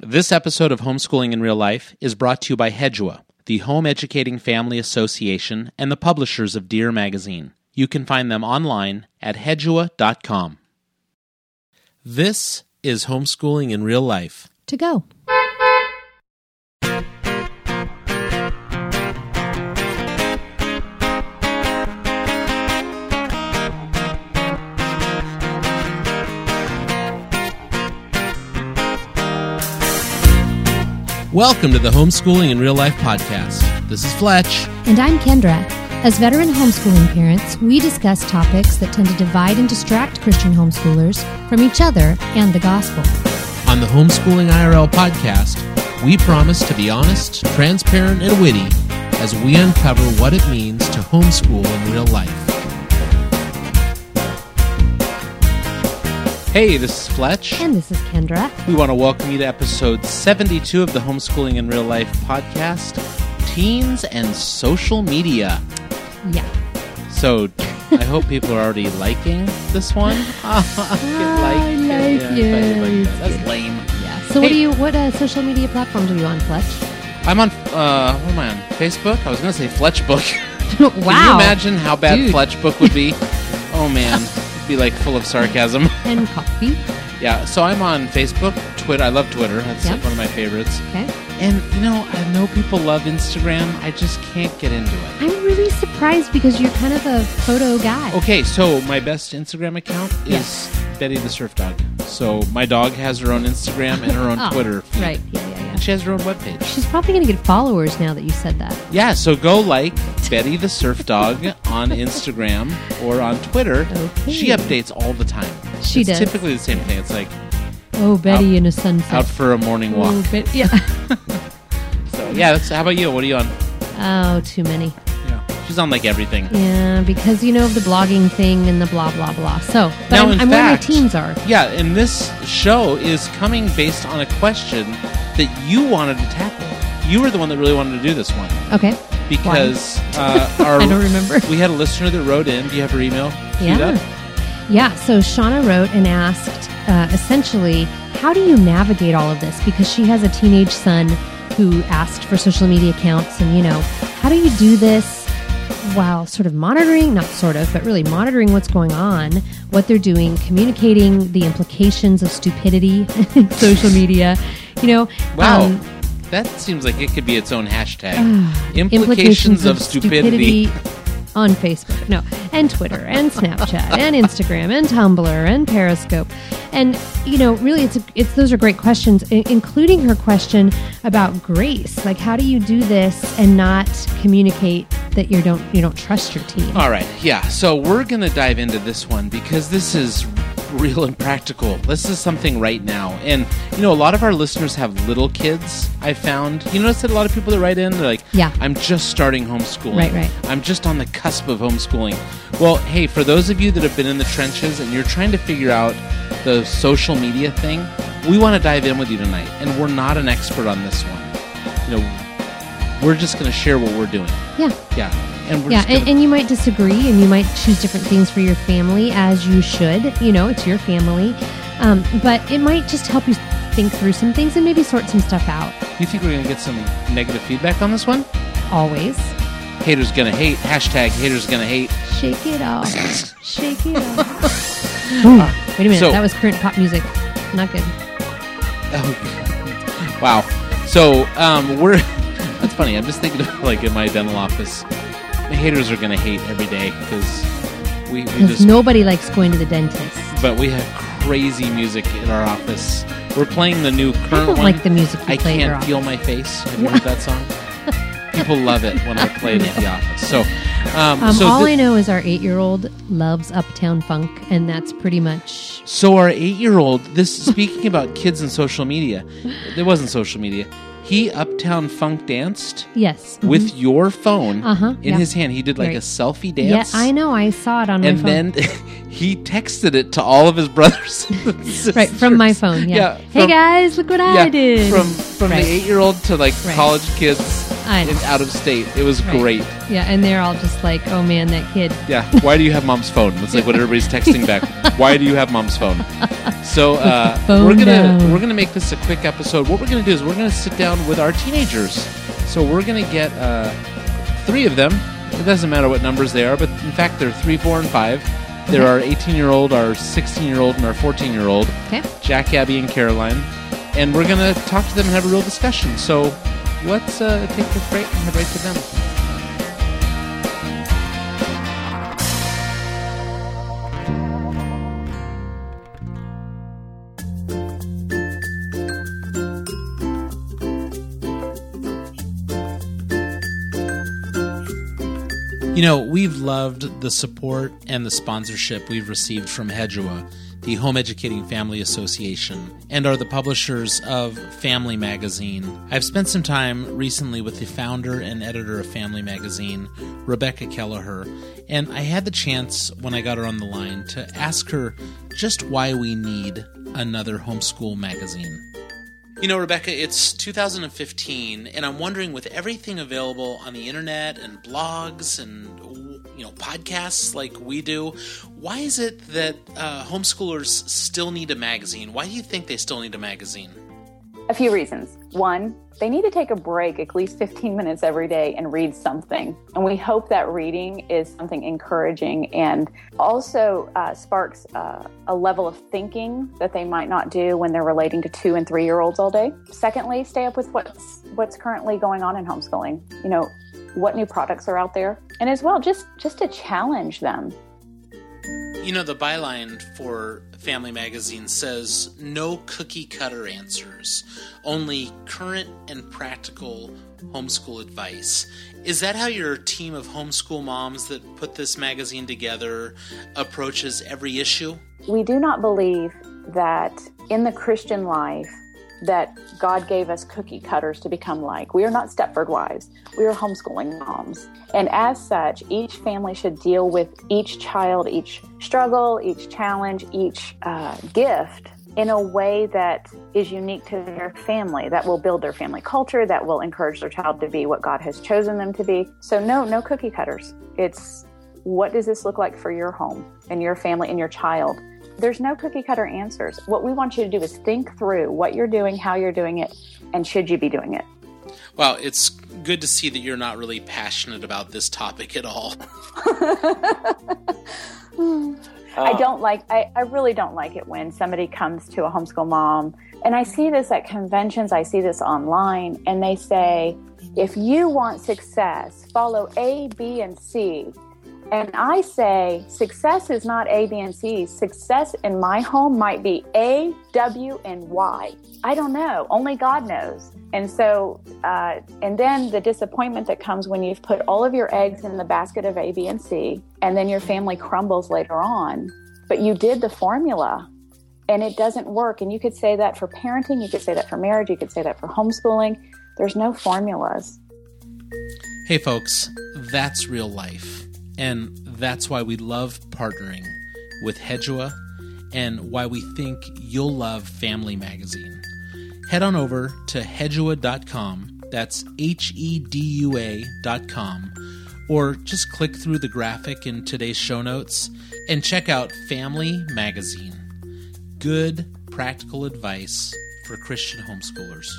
This episode of Homeschooling in Real Life is brought to you by Hedua, the Home Educating Family Association, and the publishers of Dear Magazine. You can find them online at hedua.com. This is Homeschooling in Real Life. To go. Welcome to the Homeschooling in Real Life podcast. This is Fletch. And I'm Kendra. As veteran homeschooling parents, we discuss topics that tend to divide and distract Christian homeschoolers from each other and the gospel. On the Homeschooling IRL podcast, we promise to be honest, transparent, and witty as we uncover what it means to homeschool in real life. Hey, this is Fletch. And this is Kendra. We want to welcome you to episode 72 of the Homeschooling in Real Life podcast Teens and Social Media. Yeah. So I hope people are already liking this one. I I like it. That's lame. Yeah. So what Hey. do you what uh, social media platforms are you on, Fletch? I'm on, uh, what am I on? Facebook? I was going to say Fletchbook. wow. Can you imagine how bad Dude. Fletchbook would be? oh man, be like full of sarcasm. And coffee. yeah, so I'm on Facebook, Twitter. I love Twitter. That's Yeah. like one of my favorites. Okay. And you know, I know people love Instagram. I just can't get into it. I'm really surprised because you're kind of a photo guy. Okay, so my best Instagram account is Betty the Surf Dog. So my dog has her own Instagram and her own Oh, Twitter. feed. Right. Yeah. And she has her own webpage. She's probably going to get followers now that you said that. Yeah, so go like Betty the Surf Dog on Instagram or on Twitter. Okay. She updates all the time. She it's does. typically the same thing. It's like Oh, Betty Out- in a sunset. out for a morning oh, walk. Oh, yeah. So yeah, that's, how about you? What are you on? oh, too many. She's on like everything. Yeah, because you know of the blogging thing and the blah blah blah. So, but Now, I'm, I'm where my teens are. Yeah, and this show is coming based on a question that you wanted to tackle. You were the one that really wanted to do this one Okay. because uh, our I don't remember. we had a listener that wrote in. Do you have her email? Yeah. Yeah. So Shauna wrote and asked, uh, essentially, how do you navigate all of this? Because she has a teenage son who asked for social media accounts, and you know, how do you do this while sort of monitoring, not sort of, but really monitoring what's going on, what they're doing, communicating the implications of stupidity in social media. You know, Wow. um, that seems like it could be its own hashtag. Ah, Implications, of, stupidity. on Facebook, no, and Twitter, and Snapchat, and Instagram, and Tumblr, and Periscope, and you know, really, it's a, it's those are great questions, i- including her question about grace. Like, how do you do this and not communicate that you don't you don't trust your team? All right, yeah. So we're gonna dive into this one because this is real and practical. This is something right now, and you know, a lot of our listeners have little kids. I found. You notice that a lot of people that write in, they're like, Yeah. I'm just starting homeschooling. Right, right. I'm just on the cusp of homeschooling." Well, hey, for those of you that have been in the trenches and you're trying to figure out the social media thing, we want to dive in with you tonight, and we're not an expert on this one. You know, we're just going to share what we're doing. Yeah. Yeah. And we're Yeah, and, and you might disagree, and you might choose different things for your family, as you should. You know, it's your family, um, but it might just help you think through some things and maybe sort some stuff out. You think we're going to get some negative feedback on this one? Always Haters gonna hate. Hashtag haters gonna hate. shake it off, shake it off. Ooh, wait a minute, So- that was current pop music. Not good. Oh, wow. So um, we're. That's funny. I'm just thinking of like in my dental office. My haters are gonna hate every day because we, we just. nobody likes going to the dentist. But we have crazy music in our office. We're playing the new current I don't one. like the music I can't feel office. my face. Have you heard that song? People love it when I play it at the office. So, um, Um, so all thi- I know is our eight-year-old loves Uptown Funk, and that's pretty much So our eight-year-old, this speaking about kids and social media, it wasn't social media. He uptown funk danced yes. with your phone Uh-huh, in yeah. his hand. He did like Right. a selfie dance. Yeah. I know. I saw it on my phone. And then he texted it to all of his brothers. and right from my phone. Yeah. hey from- guys, look what yeah, I did. From from Right. the eight-year-old to like Right. college kids. I know. out of state. It was Right. great. Yeah, and they're all just like, "Oh man, that kid." Yeah. Why do you have mom's phone? That's like what everybody's texting back. Why do you have mom's phone? So uh, phone we're gonna down. we're gonna make this a quick episode. What we're gonna do is we're gonna sit down with our teenagers. So we're gonna get uh, three of them. It doesn't matter what numbers they are, but in fact they're three, four, and five. There are 18 year old, our 16 year old, and our 14 year old. Okay. Jack, Abby, and Caroline, and we're gonna talk to them and have a real discussion. So let's uh, take this break and head right to them. You know, we've loved the support and the sponsorship we've received from Hedua, the Home Educating Family Association, and are the publishers of Family Magazine. I've spent some time recently with the founder and editor of Family Magazine, Rebecca Kelleher, and I had the chance when I got her on the line to ask her just why we need another homeschool magazine. You know, Rebecca, it's 2015, and I'm wondering with everything available on the internet and blogs and you know podcasts like we do, why is it that uh, homeschoolers still need a magazine? Why do you think they still need a magazine? A few reasons. One, they need to take a break at least 15 minutes every day and read something. And we hope that reading is something encouraging and also uh, sparks uh, a level of thinking that they might not do when they're relating to two and three year olds all day. Secondly, stay up with what's what's currently going on in homeschooling. You know, what new products are out there, and as well, just just to challenge them. You know, the byline for Family Magazine says no cookie cutter answers, only current and practical homeschool advice. Is that how your team of homeschool moms that put this magazine together approaches every issue? We do not believe that in the Christian life that God gave us cookie cutters to become like. We are not Stepford wives. We are homeschooling moms. And as such, each family should deal with each child, each struggle, each challenge, each uh, gift in a way that is unique to their family, that will build their family culture, that will encourage their child to be what God has chosen them to be. So, no, no cookie cutters. It's what does this look like for your home and your family and your child? There's no cookie cutter answers. What we want you to do is think through what you're doing, how you're doing it, and should you be doing it. Well, it's good to see that you're not really passionate about this topic at all. I oh. don't like, I, I really don't like it when somebody comes to a homeschool mom, and I see this at conventions, I see this online, and they say, if you want success, follow A, B, and C. And I say, success is not A, B, and C. Success in my home might be A, W, and Y. I don't know. Only God knows. And so, uh, and then the disappointment that comes when you've put all of your eggs in the basket of A, B, and C, and then your family crumbles later on. But you did the formula and it doesn't work. And you could say that for parenting, you could say that for marriage, you could say that for homeschooling. There's no formulas. Hey, folks, that's real life. And that's why we love partnering with Hedua and why we think you'll love Family Magazine. Head on over to hedua.com, that's H E D U A.com, or just click through the graphic in today's show notes and check out Family Magazine. Good, practical advice for Christian homeschoolers.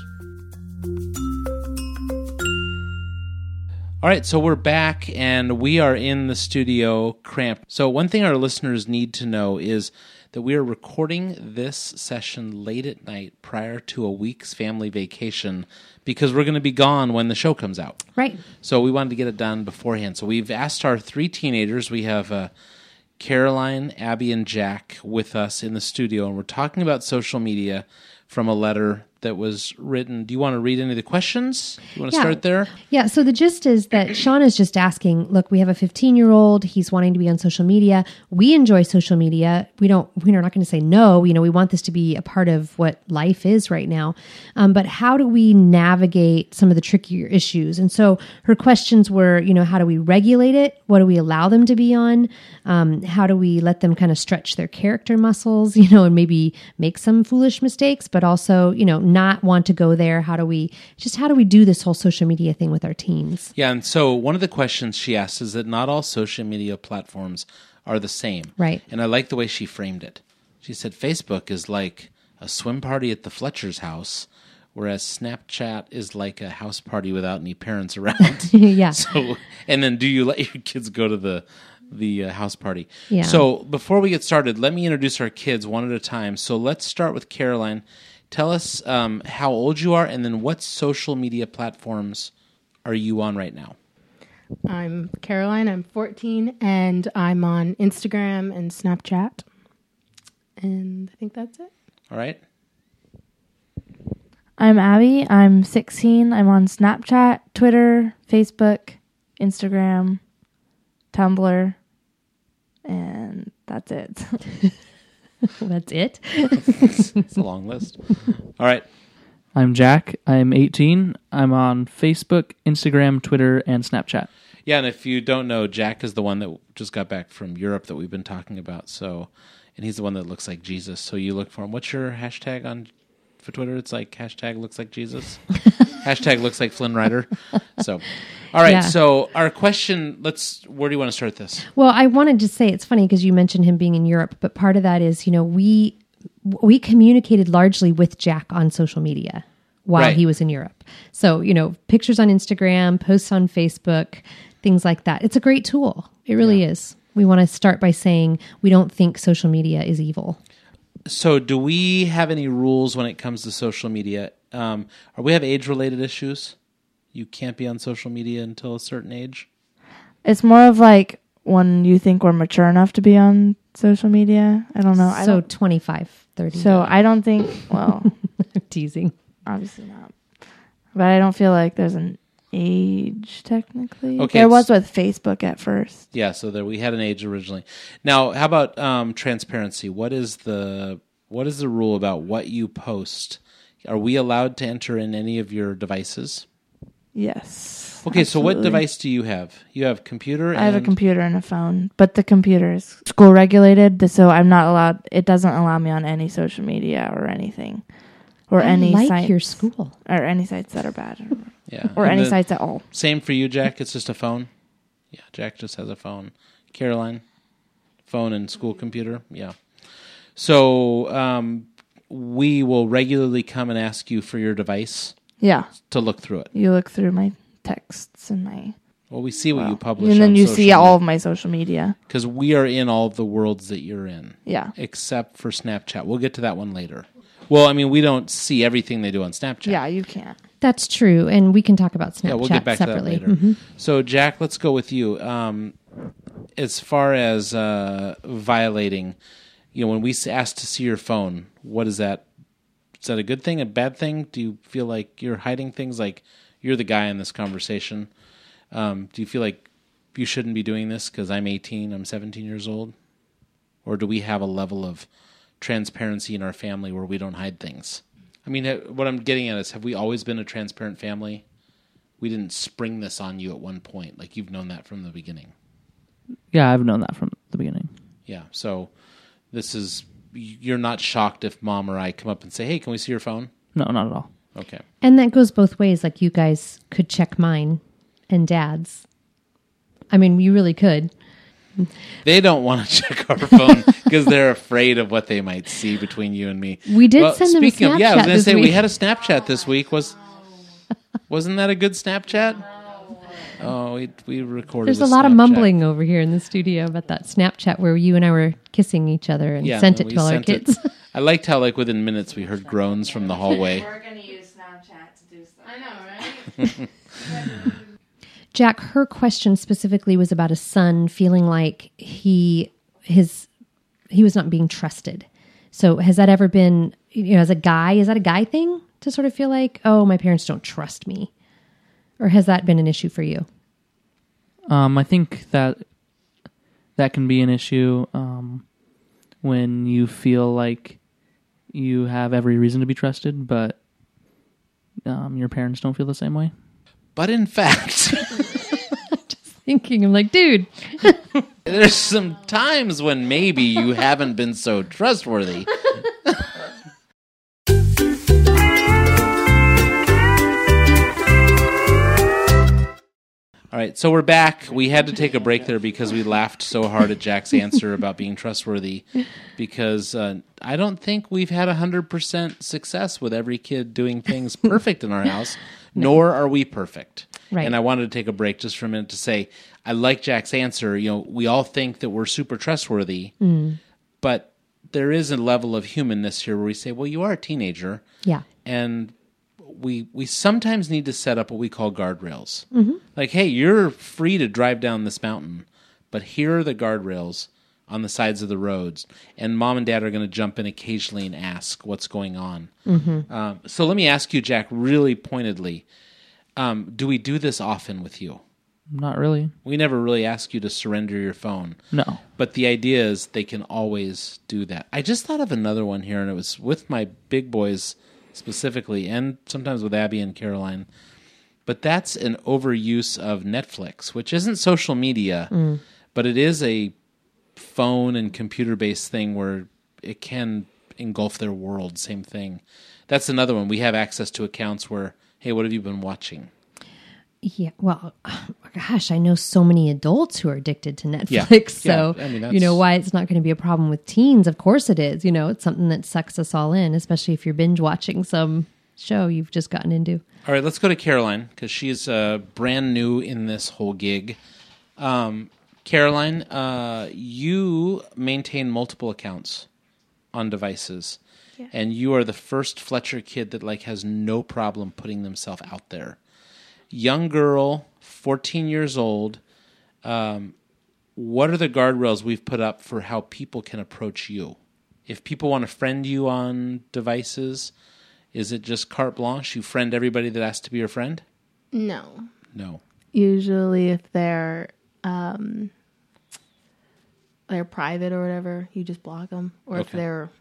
All right, so we're back and we are in the studio cramped. So, one thing our listeners need to know is that we are recording this session late at night prior to a week's family vacation because we're going to be gone when the show comes out. Right. So, we wanted to get it done beforehand. So, we've asked our three teenagers, we have uh, Caroline, Abby, and Jack with us in the studio, and we're talking about social media from a letter that was written. Do you want to read any of the questions? You want to Yeah. start there? Yeah. So the gist is that Sean is just asking, look, we have a 15 year old. He's wanting to be on social media. We enjoy social media. We don't, we're not going to say no. You know, we want this to be a part of what life is right now. Um, but how do we navigate some of the trickier issues? And so her questions were, you know, how do we regulate it? What do we allow them to be on? Um, how do we let them kind of stretch their character muscles, you know, and maybe make some foolish mistakes, but also, you know, not want to go there? How do we just how do we do this whole social media thing with our teens? Yeah, and so one of the questions she asked is that not all social media platforms are the same. Right. And I like the way she framed it. She said Facebook is like a swim party at the Fletcher's house, whereas Snapchat is like a house party without any parents around. yeah. So, and then do you let your kids go to the the uh, house party? Yeah. So before we get started, let me introduce our kids one at a time. So let's start with Caroline. Tell us um, how old you are, and then what social media platforms are you on right now? I'm Caroline. I'm 14, and I'm on Instagram and Snapchat. And I think that's it. All right. I'm Abby. I'm 16. I'm on Snapchat, Twitter, Facebook, Instagram, Tumblr, and that's it. That's it. It's a long list. All right. I'm Jack. I'm 18. I'm on Facebook, Instagram, Twitter, and Snapchat. Yeah, and if you don't know, Jack is the one that just got back from Europe that we've been talking about. So, and he's the one that looks like Jesus. So you look for him. What's your hashtag on for Twitter? It's like hashtag looks like Jesus. hashtag looks like Flynn Rider. So, all right. Yeah. So our question. Let's. Where do you want to start this? Well, I wanted to say it's funny because you mentioned him being in Europe, but part of that is, you know, we we communicated largely with Jack on social media while Right. he was in Europe. So, you know, pictures on Instagram, posts on Facebook, things like that. It's a great tool. It really is. We want to start by saying we don't think social media is evil. So, do we have any rules when it comes to social media? Um, or we have age related issues? You can't be on social media until a certain age. it's more of like when you think we're mature enough to be on social media. I don't know. I so don't, 25, 30. so I don't think. Well, teasing. obviously not. But I don't feel like there's an age technically. Okay, there was with Facebook at first. Yeah, so there we had an age originally. Now, how about um, transparency? What is the what is the rule about what you post? Are we allowed to enter in any of your devices? Yes. Okay, so what device do you have? You have computer. I have a computer and a phone, but the computer is school regulated, so I'm not allowed. It doesn't allow me on any social media or anything, or I any like sites your school. or any sites that are bad, or, Yeah, or and any the- sites at all. Same for you, Jack. It's just a phone. Yeah, Jack just has a phone. Caroline, phone and school computer. Yeah. So um, we will regularly come and ask you for your device Yeah, to look through it. you look through my texts and my, Well, we see what you publish, and then on you see social all of my social media. because we are in all of the worlds that you're in, Yeah, except for Snapchat. We'll get to that one later. Well, I mean, we don't see everything they do on Snapchat. yeah, you can't. That's true. And we can talk about Snapchat yeah, we'll get back separately. to that later. Mhm. So, Jack, let's go with you. Um, as far as uh, violating, you know, when we s- ask to see your phone, what is that? Is that a good thing, a bad thing? Do you feel like you're hiding things? Like you're the guy in this conversation. Um, do you feel like you shouldn't be doing this because I'm 18, I'm 17 years old? Or do we have a level of transparency in our family where we don't hide things? I mean, what I'm getting at is have we always been a transparent family? We didn't spring this on you at one point. Like you've known that from the beginning. Yeah, I've known that from the beginning. Yeah. So this is, you're not shocked if mom or I come up and say, hey, can we see your phone? No, not at all. Okay. And that goes both ways. Like you guys could check mine and dad's. I mean, you really could. They don't want to check our phone because they're afraid of what they might see between you and me. We did send them a speaking of, yeah, I was going to this say we had a Snapchat this week. Was wasn't that a good Snapchat? Oh, we we recorded. There's a lot of mumbling over here in the studio about that Snapchat where you and I were kissing each other and Yeah, sent no, it to all our sent it. kids. I liked how, like, within minutes, we heard groans from the hallway. We're going to use Snapchat to do stuff. I know, right? Jack, her question specifically was about a son feeling like he his he was not being trusted. So has that ever been you know as a guy is that a guy thing to sort of feel like oh my parents don't trust me, or has that been an issue for you? Um, I think that that can be an issue um, when you feel like you have every reason to be trusted, but um, your parents don't feel the same way. But in fact, just thinking, I'm like, dude. there's some times when maybe you haven't been so trustworthy. All right, so we're back. We had to take a break there because we laughed so hard at Jack's answer about being trustworthy. Because uh, I don't think we've had 100% success with every kid doing things perfect in our house nor are we perfect. Right. And I wanted to take a break just for a minute to say I like Jack's answer. You know, we all think that we're super trustworthy, mm. but there is a level of humanness here where we say, well, you are a teenager Yeah. and we we sometimes need to set up what we call guardrails. Mm-hmm. Like, hey, you're free to drive down this mountain, but here are the guardrails on the sides of the roads, and mom and dad are going to jump in occasionally and ask what's going on. Um, so let me ask you, Jack, really pointedly: um, Do we do this often with you? Not really. We never really ask you to surrender your phone. No. But the idea is they can always do that. I just thought of another one here, and it was with my big boys specifically, and sometimes with Abby and Caroline. But that's an overuse of Netflix, which isn't social media, but it is a phone and computer based thing where it can engulf their world. Same thing. That's another one. We have access to accounts where, hey, what have you been watching? Yeah, well, gosh, I know so many adults who are addicted to Netflix. Yeah. So, Yeah, I mean, you know, why it's not going to be a problem with teens? Of course it is. You know, it's something that sucks us all in, especially if you're binge watching some show you've just gotten into. All right, let's go to Caroline because she's uh, brand new in this whole gig. Um, Caroline, uh, you maintain multiple accounts on devices, and you are the first Fletcher kid that like has no problem putting themselves out there. Young girl, fourteen years old. Um, what are the guardrails we've put up for how people can approach you? If people want to friend you on devices, is it just carte blanche? You friend everybody that asks to be your friend? No. No. Usually, if they're um, they're private or whatever, you just block them. Or if they're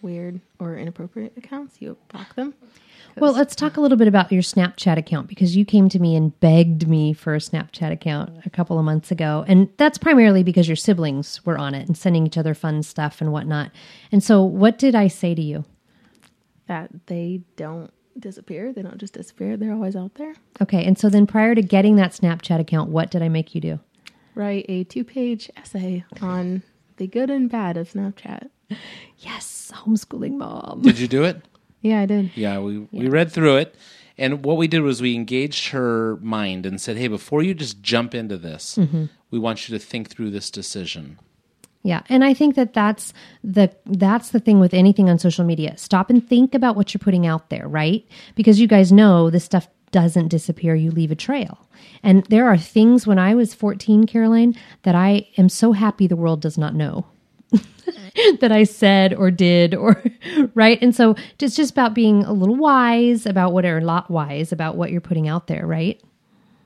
weird or inappropriate accounts, you block them. Well, let's talk a little bit about your Snapchat account because you came to me and begged me for a Snapchat account a couple of months ago. And that's primarily because your siblings were on it and sending each other fun stuff and whatnot. And so, what did I say to you? That they don't disappear. They don't just disappear. They're always out there. Okay. And so, then prior to getting that Snapchat account, what did I make you do? Write a two-page essay on the good and bad of Snapchat. Yes, homeschooling mom. Did you do it? Yeah, I did. Yeah, we we read through it, and what we did was we engaged her mind and said, "Hey, before you just jump into this, mm-hmm. we want you to think through this decision." Yeah, and I think that that's the that's the thing with anything on social media. Stop and think about what you're putting out there, right? Because you guys know this stuff doesn't disappear. You leave a trail. And there are things when I was 14, Caroline, that I am so happy the world does not know. that I said or did or right. And so it's just about being a little wise about what are a lot wise about what you're putting out there, right?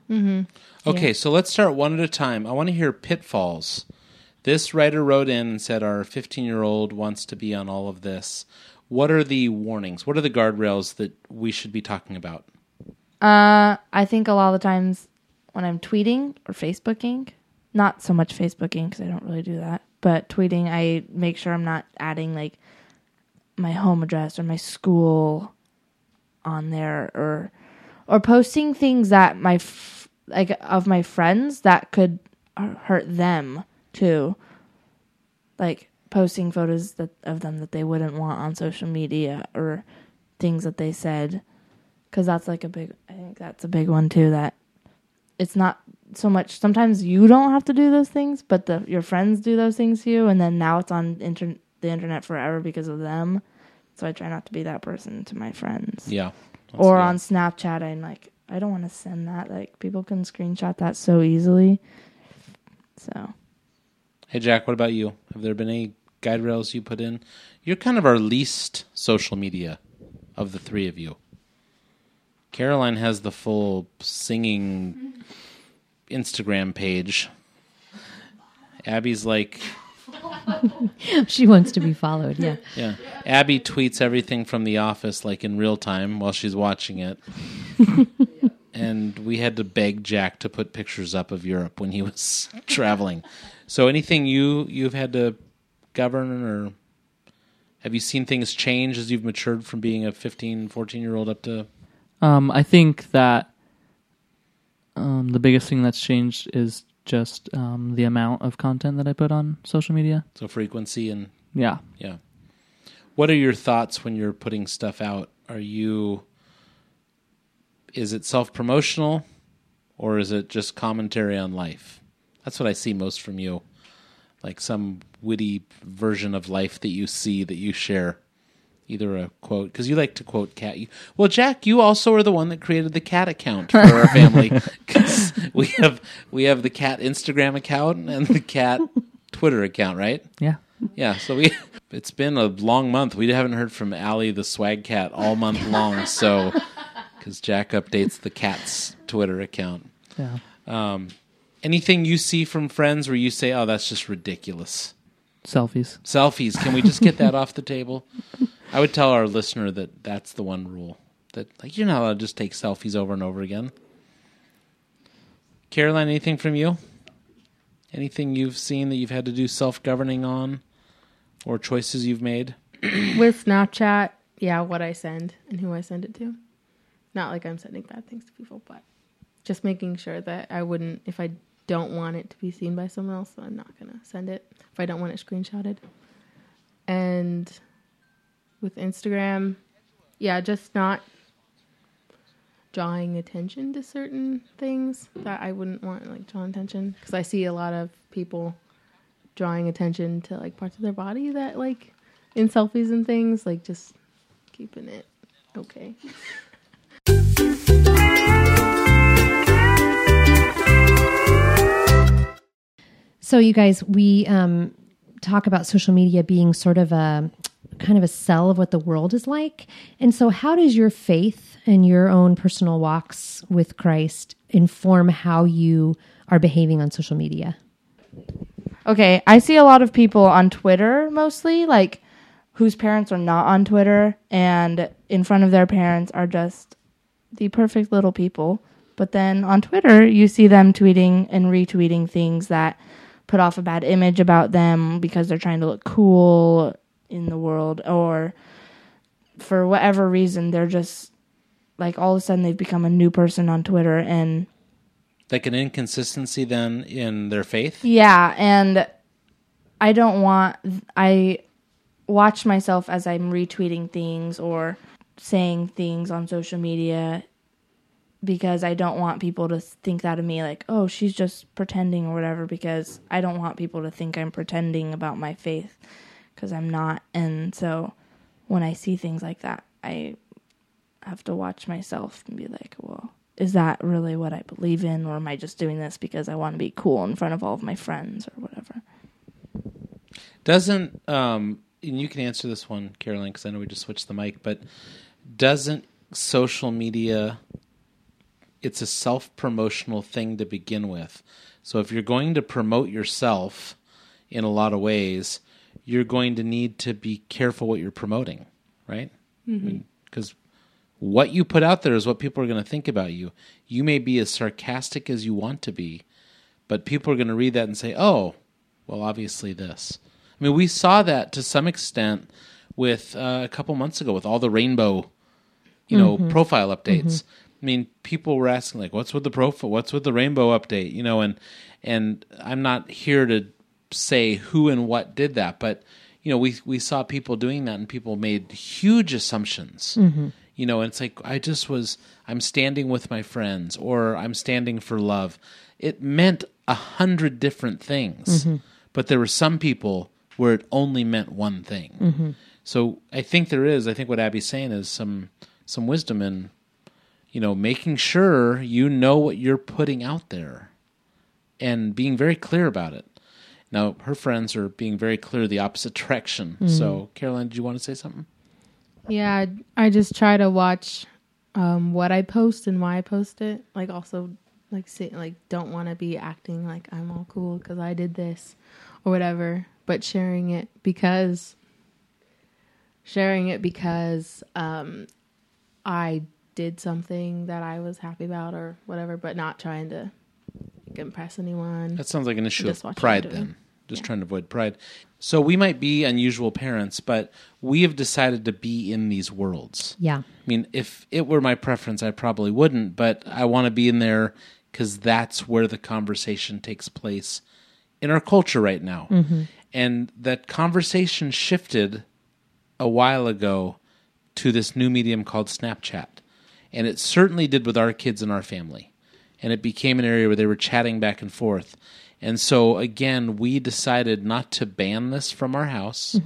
Mm-hmm. Okay, so let's start one at a time. I want to hear pitfalls. This writer wrote in and said our 15 year old wants to be on all of this. What are the warnings? What are the guardrails that we should be talking about? Uh, I think a lot of the times when I'm tweeting or Facebooking, not so much Facebooking because I don't really do that, but tweeting, I make sure I'm not adding like my home address or my school on there or or posting things that my f- like of my friends that could hurt them too. Like posting photos that of them that they wouldn't want on social media or things that they said because that's like a big i think that's a big one too that it's not so much sometimes you don't have to do those things but the your friends do those things to you and then now it's on inter- the internet forever because of them so i try not to be that person to my friends Yeah. Or good. on snapchat i'm like i don't want to send that like people can screenshot that so easily so Hey, Jack, what about you? Have there been any guide rails you put in? You're kind of our least social media of the three of you. Caroline has the full singing Instagram page. Abby's like, She wants to be followed. Yeah. yeah. Abby tweets everything from The Office like in real time while she's watching it. and we had to beg Jack to put pictures up of Europe when he was traveling. So anything you you've had to govern or have you seen things change as you've matured from being a 15, 14 year old up to Um, I think that um, the biggest thing that's changed is just um, the amount of content that I put on social media. So frequency and Yeah. yeah. What are your thoughts when you're putting stuff out? Are you is it self-promotional or is it just commentary on life? That's what I see most from you. Like some witty version of life that you see that you share. Either a quote because you like to quote cat. You, well, Jack, you also are the one that created the cat account for our family because we have we have the cat Instagram account and the cat Twitter account, right? Yeah. Yeah, so we it's been a long month. We haven't heard from Allie the swag cat all month long, so because Jack updates the cat's Twitter account. Yeah. Um, anything you see from friends where you say, "Oh, that's just ridiculous." Selfies. Selfies. Can we just get that off the table? I would tell our listener that that's the one rule that like you're not allowed to just take selfies over and over again. Caroline, anything from you? Anything you've seen that you've had to do self governing on, or choices you've made? With Snapchat, yeah, what I send and who I send it to. Not like I'm sending bad things to people, but just making sure that I wouldn't, if I don't want it to be seen by someone else, I'm not going to send it. If I don't want it screenshotted. And with Instagram, yeah, just not drawing attention to certain things that I wouldn't want, like, drawing attention. Because I see a lot of people drawing attention to, like, parts of their body that, like, in selfies and things, like, just keeping it okay. So, you guys, we um, talk about social media being sort of a kind of a cell of what the world is like. And so, how does your faith and your own personal walks with Christ inform how you are behaving on social media? Okay, I see a lot of people on Twitter mostly, like whose parents are not on Twitter and in front of their parents are just the perfect little people. But then on Twitter, you see them tweeting and retweeting things that put off a bad image about them because they're trying to look cool in the world or for whatever reason they're just like all of a sudden they've become a new person on Twitter and Like an inconsistency then in their faith? Yeah, and I don't want I watch myself as I'm retweeting things or saying things on social media because I don't want people to think that of me like, "Oh, she's just pretending or whatever" because I don't want people to think I'm pretending about my faith because I'm not. And so when I see things like that, I have to watch myself and be like, "Well, is that really what I believe in, or am I just doing this because I want to be cool in front of all of my friends or whatever? Doesn't um and you can answer this one, Caroline, because I know we just switched the mic, but doesn't social media it's a self promotional thing to begin with. So if you're going to promote yourself in a lot of ways, you're going to need to be careful what you're promoting, right? Because mm-hmm. what you put out there is what people are going to think about you. You may be as sarcastic as you want to be, but people are going to read that and say, "Oh, well, obviously this." I mean, we saw that to some extent with uh, a couple months ago with all the rainbow, you know, mm-hmm. profile updates. Mm-hmm. I mean, people were asking like, "What's with the profile? What's with the rainbow update?" You know, and and I'm not here to say who and what did that, but you know, we we saw people doing that, and people made huge assumptions. Mm-hmm. You know, and it's like I just was I'm standing with my friends, or I'm standing for love. It meant a hundred different things, mm-hmm. but there were some people where it only meant one thing. Mm-hmm. So I think there is. I think what Abby's saying is some some wisdom in you know making sure you know what you're putting out there and being very clear about it. Now her friends are being very clear the opposite direction. So Caroline, did you want to say something? Yeah, I just try to watch um, what I post and why I post it. Like also like say like don't want to be acting like I'm all cool because I did this or whatever, but sharing it because sharing it because um, I did something that I was happy about or whatever, but not trying to impress anyone. That sounds like an issue of pride then. it. Just trying to avoid pride. So we might be unusual parents, but we have decided to be in these worlds. Yeah. I mean, if it were my preference, I probably wouldn't, but I want to be in there because that's where the conversation takes place in our culture right now. Mm-hmm. And that conversation shifted a while ago to this new medium called Snapchat. And it certainly did with our kids and our family. And it became an area where they were chatting back and forth. And so, again, we decided not to ban this from our house,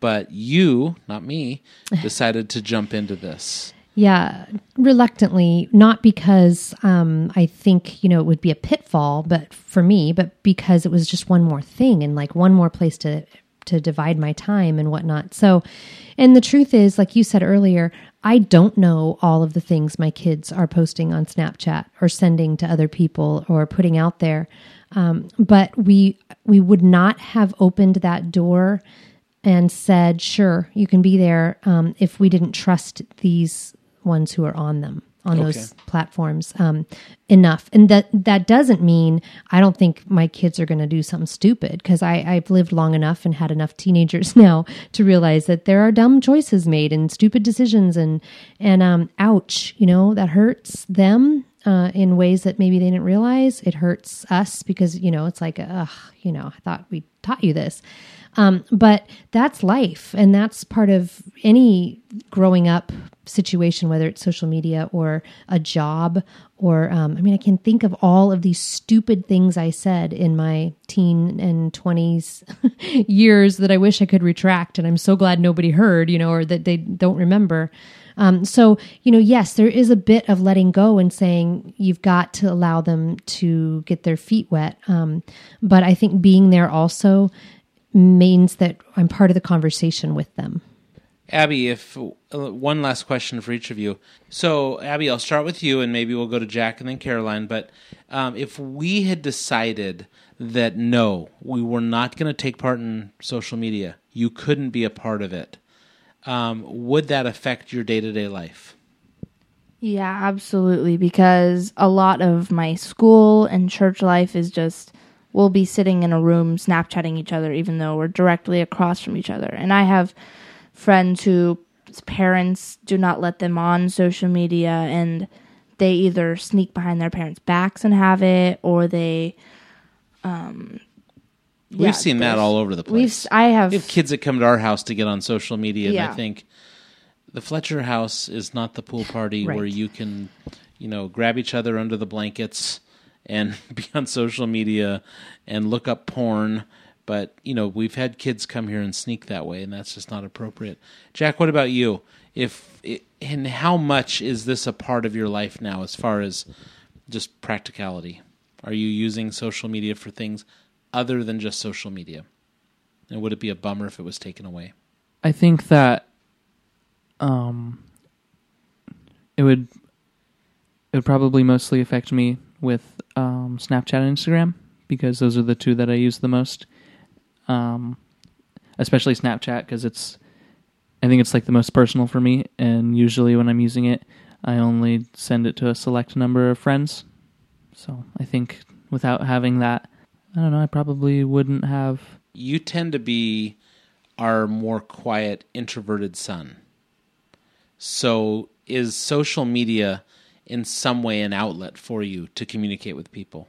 but you, not me, decided to jump into this. Yeah, reluctantly, not because um, I think you know it would be a pitfall, but for me, but because it was just one more thing and like one more place to to divide my time and whatnot. So, and the truth is, like you said earlier, I don't know all of the things my kids are posting on Snapchat or sending to other people or putting out there. Um, but we we would not have opened that door and said, "Sure, you can be there," um, if we didn't trust these ones who are on them on those platforms um, enough. And that that doesn't mean I don't think my kids are going to do something stupid because I've lived long enough and had enough teenagers now to realize that there are dumb choices made and stupid decisions and and um, ouch, you know that hurts them. Uh, in ways that maybe they didn't realize, it hurts us because you know it's like, ugh, you know, I thought we taught you this, um, but that's life, and that's part of any growing up situation, whether it's social media or a job, or um, I mean, I can think of all of these stupid things I said in my teen and twenties years that I wish I could retract, and I'm so glad nobody heard, you know, or that they don't remember. Um, so, you know, yes, there is a bit of letting go and saying you've got to allow them to get their feet wet. Um, but I think being there also means that I'm part of the conversation with them. Abby, if uh, one last question for each of you. So, Abby, I'll start with you, and maybe we'll go to Jack and then Caroline. But um, if we had decided that no, we were not going to take part in social media, you couldn't be a part of it. Um, would that affect your day to day life? Yeah, absolutely. Because a lot of my school and church life is just we'll be sitting in a room Snapchatting each other, even though we're directly across from each other. And I have friends who parents do not let them on social media, and they either sneak behind their parents' backs and have it, or they. Um, We've yeah, seen that all over the We've place. I have We have kids that come to our house to get on social media, and I think the Fletcher house is not the pool party Right. where you can, you know, grab each other under the blankets and be on social media and look up porn. But you know, we've had kids come here and sneak that way, and that's just not appropriate. Jack, what about you? If and how much is this a part of your life now, as far as just practicality? Are you using social media for things other than just social media? And would it be a bummer if it was taken away? I think that um it would it would probably mostly affect me with um Snapchat and Instagram because those are the two that I use the most. Um especially Snapchat because it's I think it's like the most personal for me and usually when I'm using it I only send it to a select number of friends. So I think without having that I don't know, I probably wouldn't have You tend to be our more quiet, introverted son. So, is social media in some way an outlet for you to communicate with people?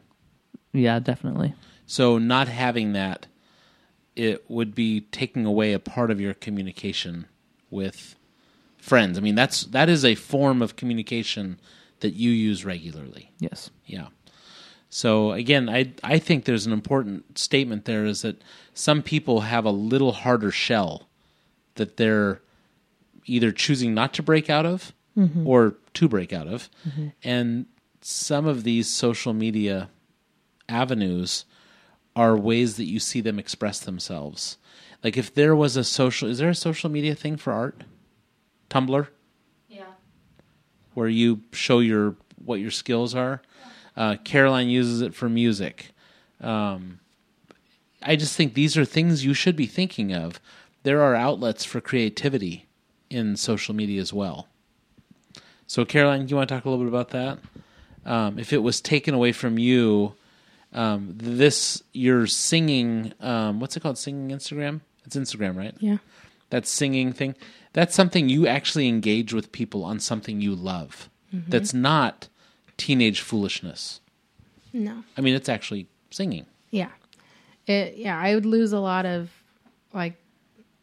yeah, definitely. So, not having that, it would be taking away a part of your communication with friends. I mean, that's that is a form of communication that you use regularly. Yes. Yeah. So again, I I think there's an important statement there is that some people have a little harder shell that they're either choosing not to break out of mm-hmm. or to break out of. Mm-hmm. And some of these social media avenues are ways that you see them express themselves. Like if there was a social is there a social media thing for art? Tumblr? Yeah. Where you show your what your skills are. Uh, Caroline uses it for music. Um, I just think these are things you should be thinking of. There are outlets for creativity in social media as well. So, Caroline, do you want to talk a little bit about that? Um, if it was taken away from you, um, this your singing. Um, what's it called? Singing Instagram. It's Instagram, right? Yeah. that singing thing that's something you actually engage with people on something you love that's not teenage foolishness No. I mean, it's actually singing. Yeah. It yeah, I would lose a lot of like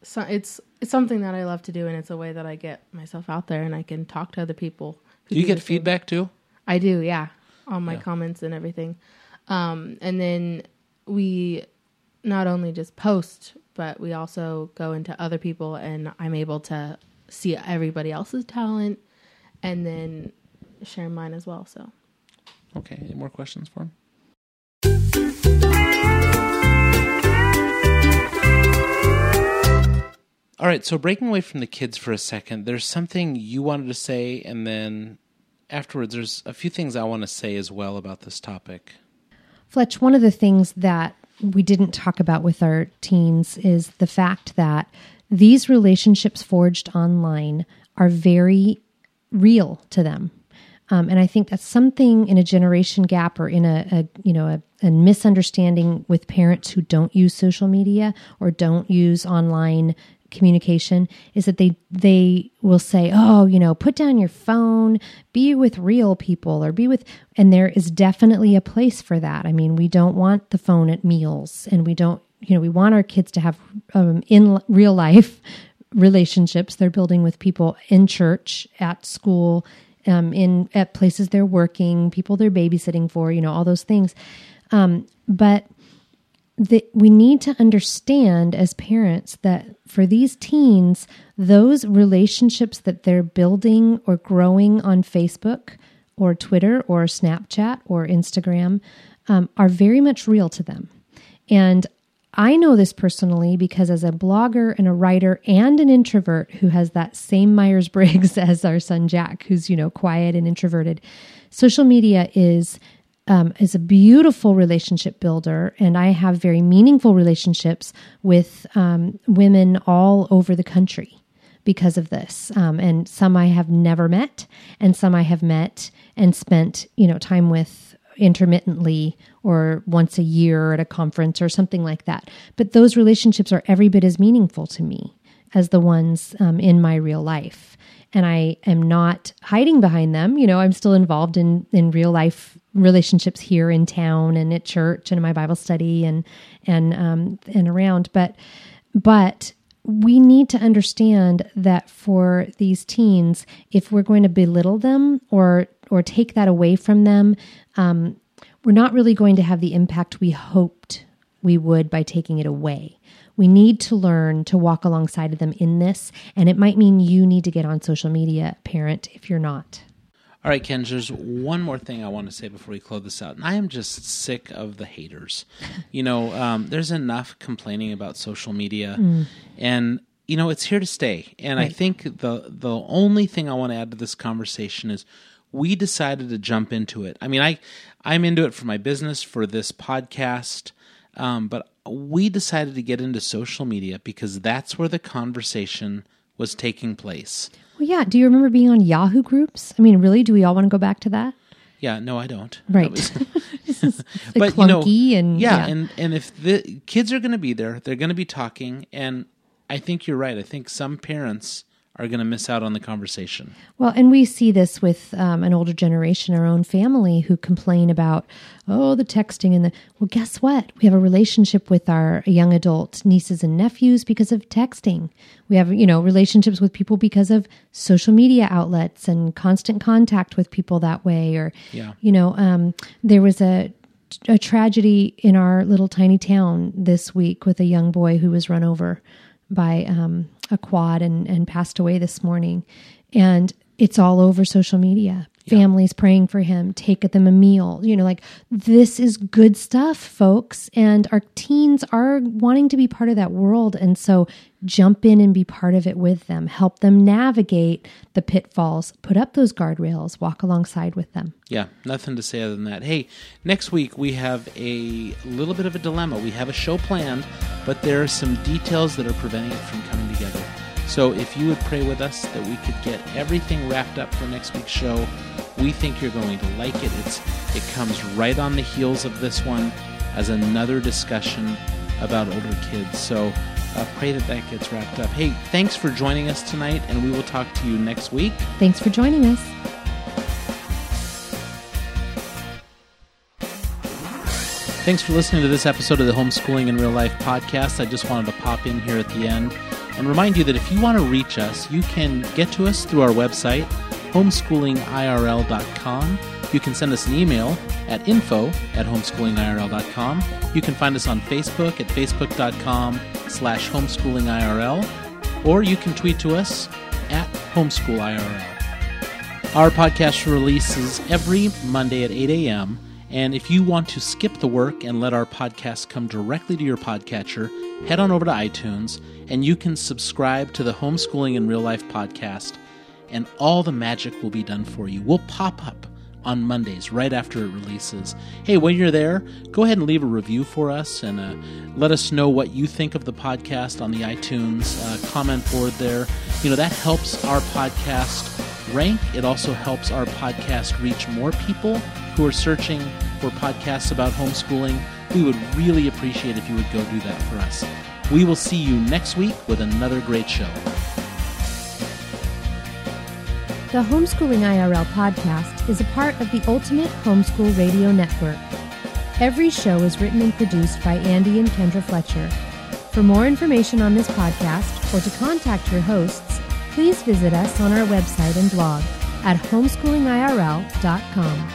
so it's it's something that I love to do and it's a way that I get myself out there and I can talk to other people. Do you get feedback too? I do, yeah, on my Yeah. comments and everything. Um, and then we not only just post, but we also go into other people, and I'm able to see everybody else's talent and then share mine as well. So Okay. Any more questions for him? All right. So breaking away from the kids for a second, there's something you wanted to say, and then afterwards, there's a few things I want to say as well about this topic. Fletch, one of the things that we didn't talk about with our teens is the fact that these relationships forged online are very real to them. Um, and I think that's something in a generation gap or in a, a you know a, a misunderstanding with parents who don't use social media or don't use online communication is that they they will say oh you know put down your phone be with real people or be with and there is definitely a place for that. I mean we don't want the phone at meals and we don't you know we want our kids to have um, in real life relationships. They're building with people in church at school um, in at places they're working people they're babysitting for you know all those things. Um, but that we need to understand as parents that for these teens, those relationships that they're building or growing on Facebook or Twitter or Snapchat or Instagram um, are very much real to them. And I know this personally because as a blogger and a writer and an introvert who has that same Myers Briggs as our son Jack, who's, you know, quiet and introverted, social media is um, is a beautiful relationship builder, and I have very meaningful relationships with um, women all over the country because of this. Um, and some I have never met, and some I have met and spent, you know, time with intermittently or once a year at a conference or something like that. But those relationships are every bit as meaningful to me as the ones um, in my real life. And I am not hiding behind them. You know, I'm still involved in in real life relationships here in town and at church and in my Bible study and and um, and around. But but we need to understand that for these teens, if we're going to belittle them or or take that away from them, um, we're not really going to have the impact we hoped we would by taking it away. We need to learn to walk alongside of them in this, and it might mean you need to get on social media, parent, if you're not. All right, Ken, there's one more thing I want to say before we close this out. And I am just sick of the haters. You know, um, there's enough complaining about social media, and, you know, it's here to stay. And I think the, the only thing I want to add to this conversation is we decided to jump into it. I mean, I, I'm into it for my business, for this podcast, um, but we decided to get into social media because that's where the conversation was taking place. Well, yeah. Do you remember being on Yahoo groups? I mean, really, do we all want to go back to that? Yeah, no, I don't. Right. Was- but you know, clunky and yeah, and and if the kids are going to be there, they're going to be talking, and I think you're right. I think some parents are going to miss out on the conversation. Well, and we see this with um, an older generation, our own family, who complain about, oh, the texting and the. Well, guess what? We have a relationship with our young adult nieces and nephews because of texting. We have, you know, relationships with people because of social media outlets and constant contact with people that way. Or, Yeah. you know, um, there was a a tragedy in our little tiny town this week with a young boy who was run over by um, a quad and, and passed away this morning. And it's all over social media. Families praying for him, take them a meal. You know, like this is good stuff, folks. And our teens are wanting to be part of that world. And so jump in and be part of it with them, help them navigate the pitfalls, put up those guardrails, walk alongside with them. Yeah, nothing to say other than that. Hey, next week we have a little bit of a dilemma. We have a show planned, but there are some details that are preventing it from coming together. So if you would pray with us that we could get everything wrapped up for next week's show, we think you're going to like it. It's it comes right on the heels of this one as another discussion about older kids. So uh, pray that that gets wrapped up. Hey, thanks for joining us tonight, and we will talk to you next week. Thanks for joining us. Thanks for listening to this episode of the Homeschooling in Real Life podcast. I just wanted to pop in here at the end and remind you that if you want to reach us, you can get to us through our website, homeschoolingirl.com. You can send us an email at info at homeschoolingirl.com. You can find us on Facebook at facebook.com slash homeschoolingirl, or you can tweet to us at homeschoolirl. Our podcast releases every Monday at 8 a.m., and if you want to skip the work and let our podcast come directly to your podcatcher, head on over to iTunes and you can subscribe to the Homeschooling in Real Life podcast, and all the magic will be done for you. We'll pop up on Mondays right after it releases. Hey, when you're there, go ahead and leave a review for us and uh, let us know what you think of the podcast on the iTunes uh, comment board there. You know, that helps our podcast rank. It also helps our podcast reach more people who are searching for podcasts about homeschooling. We would really appreciate if you would go do that for us. We will see you next week with another great show. The Homeschooling IRL podcast is a part of the Ultimate Homeschool Radio Network. Every show is written and produced by Andy and Kendra Fletcher. For more information on this podcast or to contact your hosts, please visit us on our website and blog at homeschoolingirl.com.